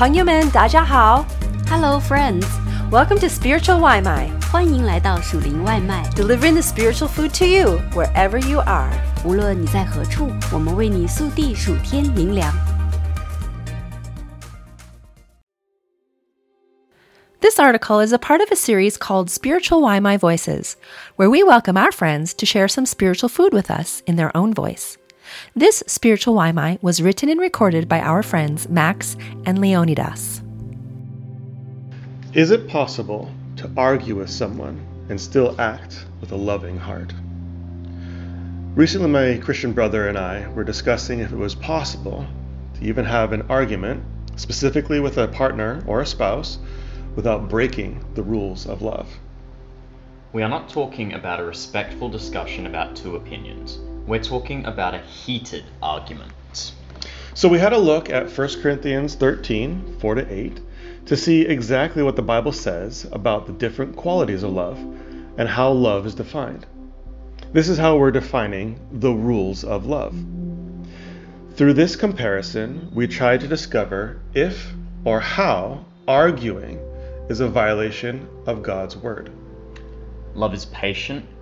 朋友们，大家好，Hello friends, welcome to Spiritual 外卖，欢迎来到属灵外卖，delivering the spiritual food to you wherever you are。无论你在何处，我们为你速递属天灵粮。This article is a part of a series called Spiritual Waimai Voices, where we welcome our friends to share some spiritual food with us in their own voice. This Spiritual Waimai was written and recorded by our friends Max and Leonidas. Is it possible to argue with someone and still act with a loving heart? Recently, my Christian brother and I were discussing if it was possible to even have an argument, specifically with a partner or a spouse, without breaking the rules of love. We are not talking about a respectful discussion about two opinions. We're talking about a heated argument. So we had a look at 1 Corinthians 13 4 to 8 to see exactly what the Bible says about the different qualities of love and how love is defined. This is how we're defining the rules of love. Through this comparison, we try to discover if or how arguing is a violation of God's word. Love is patient,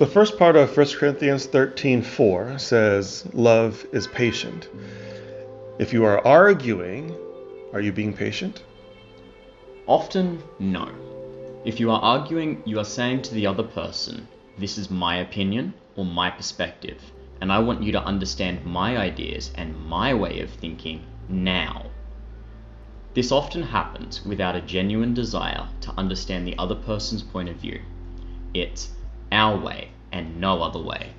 The first part of 1 Corinthians 13:4 says love is patient. If you are arguing, are you being patient? Often, no. If you are arguing, you are saying to the other person, This is my opinion or my perspective, and I want you to understand my ideas and my way of thinking now. This often happens without a genuine desire to understand the other person's point of view. It's our way and no other way.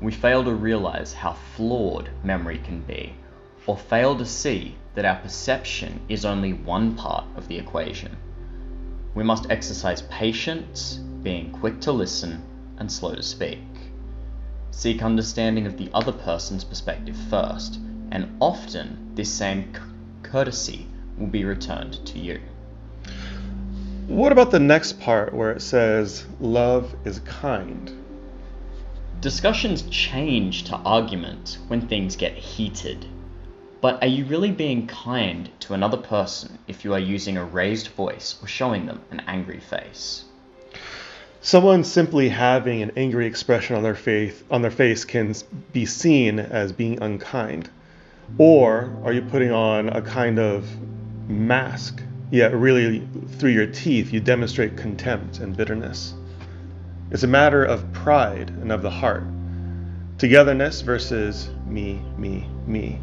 We fail to realize how flawed memory can be, or fail to see that our perception is only one part of the equation. We must exercise patience, being quick to listen and slow to speak. Seek understanding of the other person's perspective first, and often this same c- courtesy will be returned to you. What about the next part where it says love is kind? Discussions change to argument when things get heated. But are you really being kind to another person if you are using a raised voice or showing them an angry face? Someone simply having an angry expression on their face on their face can be seen as being unkind. Or are you putting on a kind of mask? Yet really through your teeth you demonstrate contempt and bitterness. It's a matter of pride and of the heart. Togetherness versus me, me, me.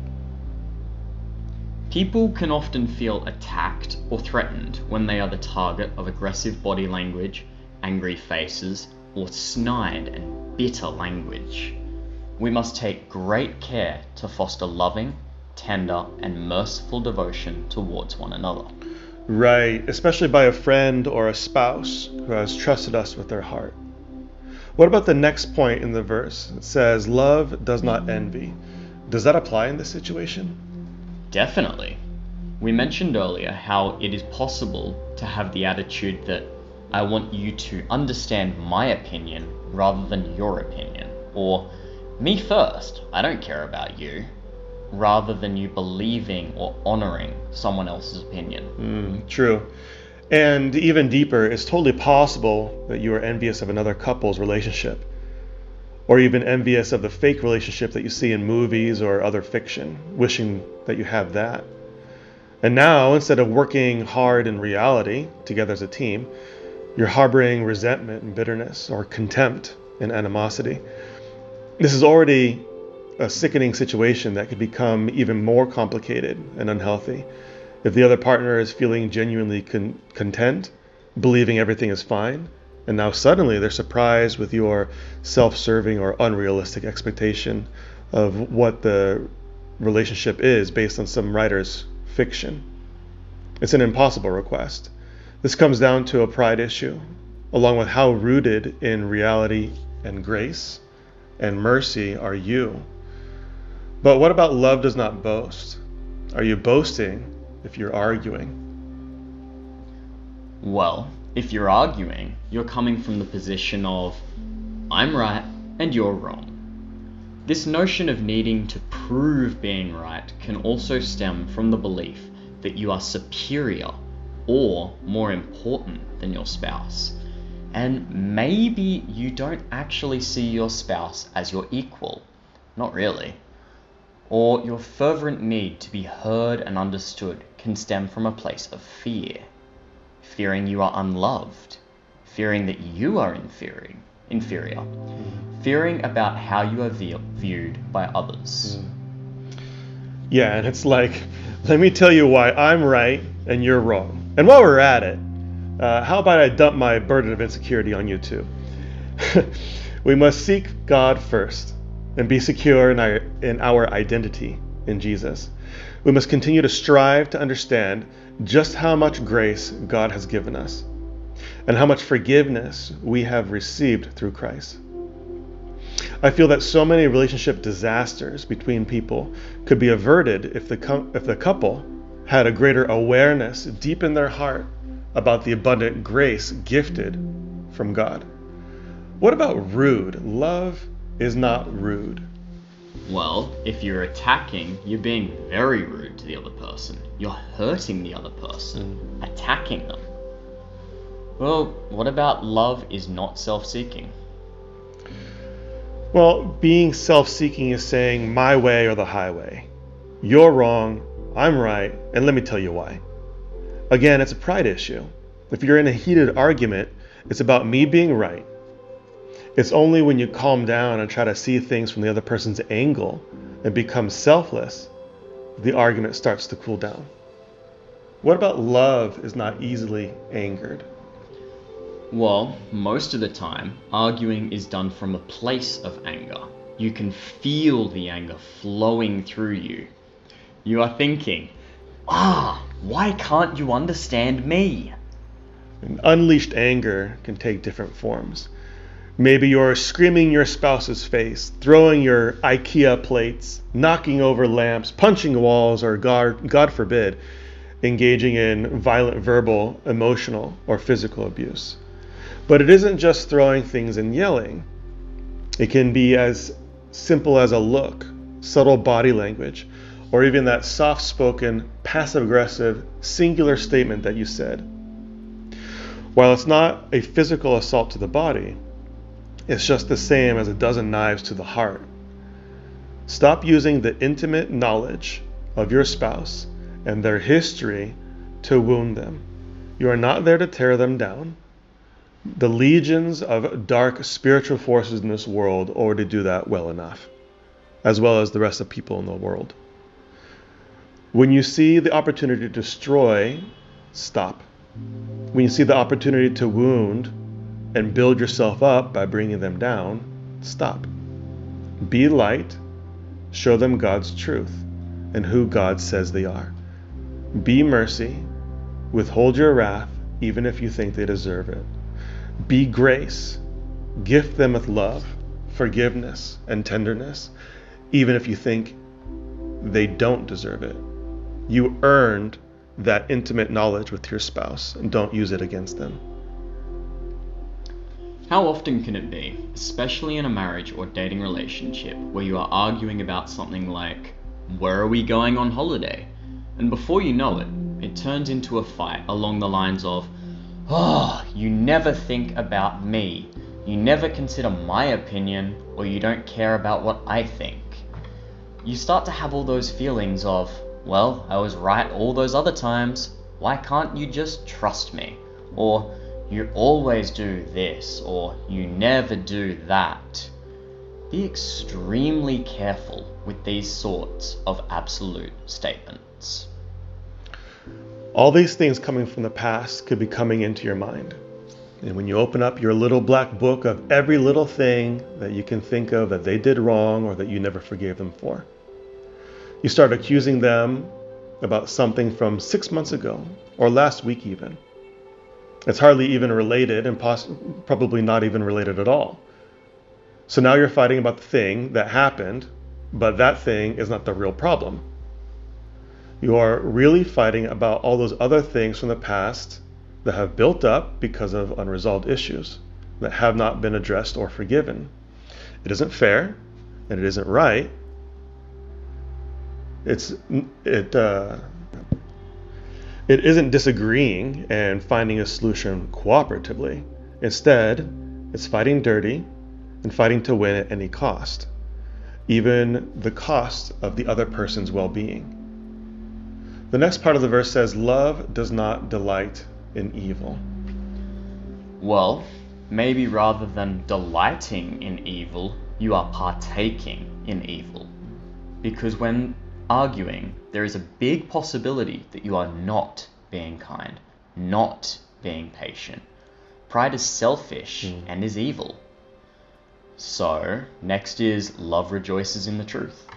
People can often feel attacked or threatened when they are the target of aggressive body language, angry faces, or snide and bitter language. We must take great care to foster loving, tender, and merciful devotion towards one another. Right, especially by a friend or a spouse who has trusted us with their heart. What about the next point in the verse? It says, Love does not envy. Does that apply in this situation? Definitely. We mentioned earlier how it is possible to have the attitude that I want you to understand my opinion rather than your opinion, or me first, I don't care about you, rather than you believing or honoring someone else's opinion. Mm, true. And even deeper, it's totally possible that you are envious of another couple's relationship, or even envious of the fake relationship that you see in movies or other fiction, wishing that you have that. And now, instead of working hard in reality together as a team, you're harboring resentment and bitterness or contempt and animosity. This is already a sickening situation that could become even more complicated and unhealthy if the other partner is feeling genuinely con- content, believing everything is fine, and now suddenly they're surprised with your self serving or unrealistic expectation of what the relationship is based on some writer's fiction. It's an impossible request. This comes down to a pride issue along with how rooted in reality and grace and mercy are you? But what about love does not boast? Are you boasting if you're arguing? Well, if you're arguing, you're coming from the position of, I'm right and you're wrong. This notion of needing to prove being right can also stem from the belief that you are superior or more important than your spouse. And maybe you don't actually see your spouse as your equal. Not really. Or your fervent need to be heard and understood can stem from a place of fear. Fearing you are unloved. Fearing that you are inferior. Inferior. Fearing about how you are viewed by others. Yeah, and it's like, let me tell you why I'm right and you're wrong. And while we're at it, uh, how about I dump my burden of insecurity on you too? we must seek God first and be secure in our, in our identity in Jesus. We must continue to strive to understand just how much grace God has given us and how much forgiveness we have received through Christ. I feel that so many relationship disasters between people could be averted if the, if the couple had a greater awareness deep in their heart about the abundant grace gifted from God. What about rude? Love is not rude. Well, if you're attacking, you're being very rude to the other person. You're hurting the other person, mm. attacking them. Well, what about love is not self seeking? Well, being self seeking is saying my way or the highway. You're wrong, I'm right, and let me tell you why. Again, it's a pride issue. If you're in a heated argument, it's about me being right. It's only when you calm down and try to see things from the other person's angle and become selfless, the argument starts to cool down. What about love is not easily angered? Well, most of the time, arguing is done from a place of anger. You can feel the anger flowing through you. You are thinking, ah, why can't you understand me? And unleashed anger can take different forms. Maybe you're screaming your spouse's face, throwing your IKEA plates, knocking over lamps, punching walls, or God, God forbid, engaging in violent verbal, emotional, or physical abuse. But it isn't just throwing things and yelling. It can be as simple as a look, subtle body language, or even that soft spoken, passive aggressive, singular statement that you said. While it's not a physical assault to the body, it's just the same as a dozen knives to the heart. Stop using the intimate knowledge of your spouse and their history to wound them. You are not there to tear them down. The legions of dark spiritual forces in this world already do that well enough, as well as the rest of people in the world. When you see the opportunity to destroy, stop. When you see the opportunity to wound and build yourself up by bringing them down, stop. Be light, show them God's truth and who God says they are. Be mercy, withhold your wrath even if you think they deserve it. Be grace, gift them with love, forgiveness, and tenderness, even if you think they don't deserve it. You earned that intimate knowledge with your spouse and don't use it against them. How often can it be, especially in a marriage or dating relationship, where you are arguing about something like, Where are we going on holiday? And before you know it, it turns into a fight along the lines of, Oh, you never think about me. You never consider my opinion, or you don't care about what I think. You start to have all those feelings of, well, I was right all those other times. Why can't you just trust me? Or, you always do this, or you never do that. Be extremely careful with these sorts of absolute statements. All these things coming from the past could be coming into your mind. And when you open up your little black book of every little thing that you can think of that they did wrong or that you never forgave them for, you start accusing them about something from six months ago or last week, even. It's hardly even related and poss- probably not even related at all. So now you're fighting about the thing that happened, but that thing is not the real problem. You are really fighting about all those other things from the past that have built up because of unresolved issues that have not been addressed or forgiven. It isn't fair and it isn't right. It's it uh, it isn't disagreeing and finding a solution cooperatively. Instead, it's fighting dirty and fighting to win at any cost, even the cost of the other person's well-being. The next part of the verse says, Love does not delight in evil. Well, maybe rather than delighting in evil, you are partaking in evil. Because when arguing, there is a big possibility that you are not being kind, not being patient. Pride is selfish mm. and is evil. So, next is love rejoices in the truth.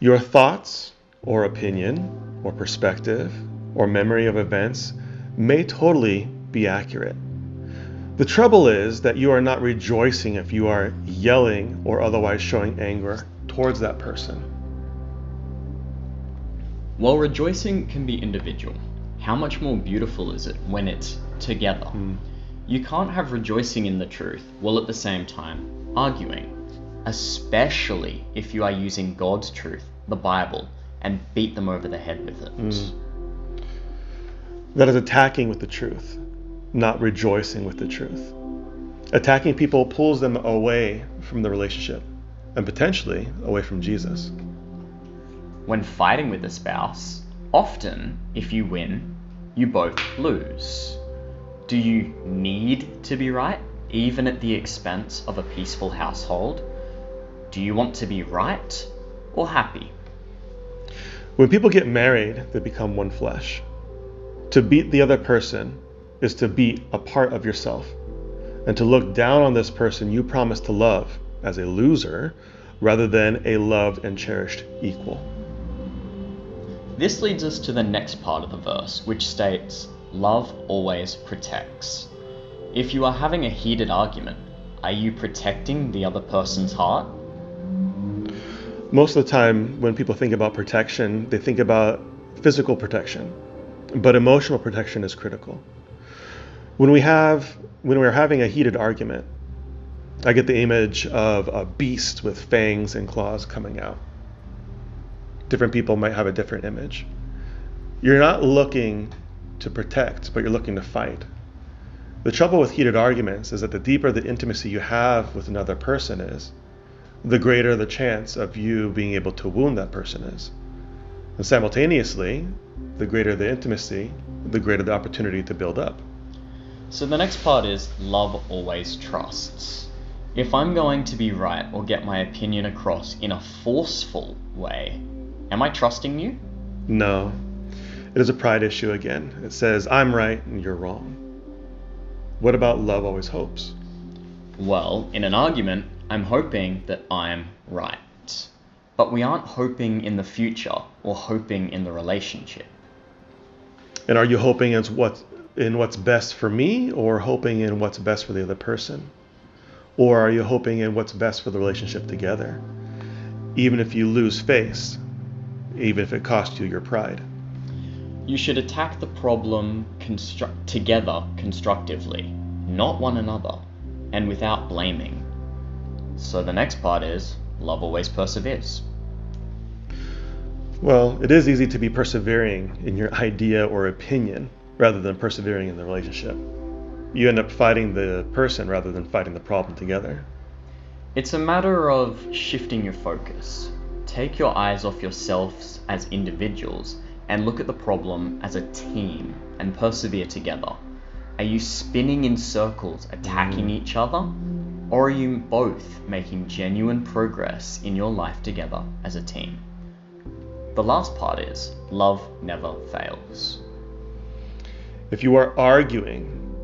Your thoughts or opinion or perspective or memory of events may totally be accurate. The trouble is that you are not rejoicing if you are yelling or otherwise showing anger towards that person. While rejoicing can be individual, how much more beautiful is it when it's together? Mm. You can't have rejoicing in the truth while at the same time arguing, especially if you are using God's truth, the Bible, and beat them over the head with it. Mm. That is attacking with the truth, not rejoicing with the truth. Attacking people pulls them away from the relationship and potentially away from Jesus. When fighting with a spouse, often, if you win, you both lose. Do you need to be right, even at the expense of a peaceful household? Do you want to be right or happy? When people get married, they become one flesh. To beat the other person is to beat a part of yourself. And to look down on this person you promise to love as a loser rather than a loved and cherished equal. This leads us to the next part of the verse, which states, Love always protects. If you are having a heated argument, are you protecting the other person's heart most of the time when people think about protection, they think about physical protection, but emotional protection is critical. When we have when we're having a heated argument, I get the image of a beast with fangs and claws coming out. Different people might have a different image. You're not looking to protect, but you're looking to fight. The trouble with heated arguments is that the deeper the intimacy you have with another person is, the greater the chance of you being able to wound that person is. And simultaneously, the greater the intimacy, the greater the opportunity to build up. So the next part is love always trusts. If I'm going to be right or get my opinion across in a forceful way, am I trusting you? No. It is a pride issue again. It says, I'm right and you're wrong. What about love always hopes? Well, in an argument, I'm hoping that I'm right. But we aren't hoping in the future or hoping in the relationship. And are you hoping in what's, in what's best for me or hoping in what's best for the other person? Or are you hoping in what's best for the relationship together? Even if you lose face, even if it costs you your pride. You should attack the problem together constructively, not one another, and without blaming. So the next part is love always perseveres. Well, it is easy to be persevering in your idea or opinion rather than persevering in the relationship. You end up fighting the person rather than fighting the problem together. It's a matter of shifting your focus. Take your eyes off yourselves as individuals and look at the problem as a team and persevere together. Are you spinning in circles, attacking mm. each other? Or are you both making genuine progress in your life together as a team? The last part is love never fails. If you are arguing,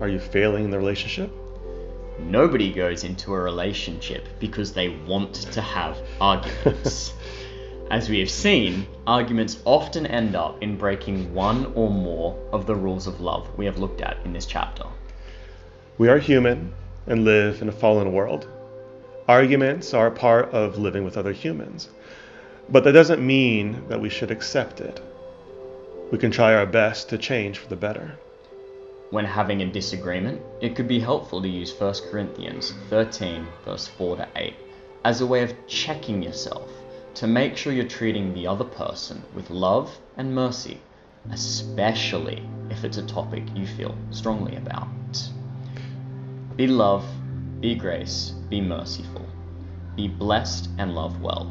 are you failing in the relationship? Nobody goes into a relationship because they want to have arguments. As we have seen, arguments often end up in breaking one or more of the rules of love we have looked at in this chapter. We are human and live in a fallen world. Arguments are a part of living with other humans, but that doesn't mean that we should accept it. We can try our best to change for the better. When having a disagreement, it could be helpful to use 1 Corinthians 13, verse 4 to 8, as a way of checking yourself to make sure you're treating the other person with love and mercy, especially if it's a topic you feel strongly about. Be love, be grace, be merciful. Be blessed and love well.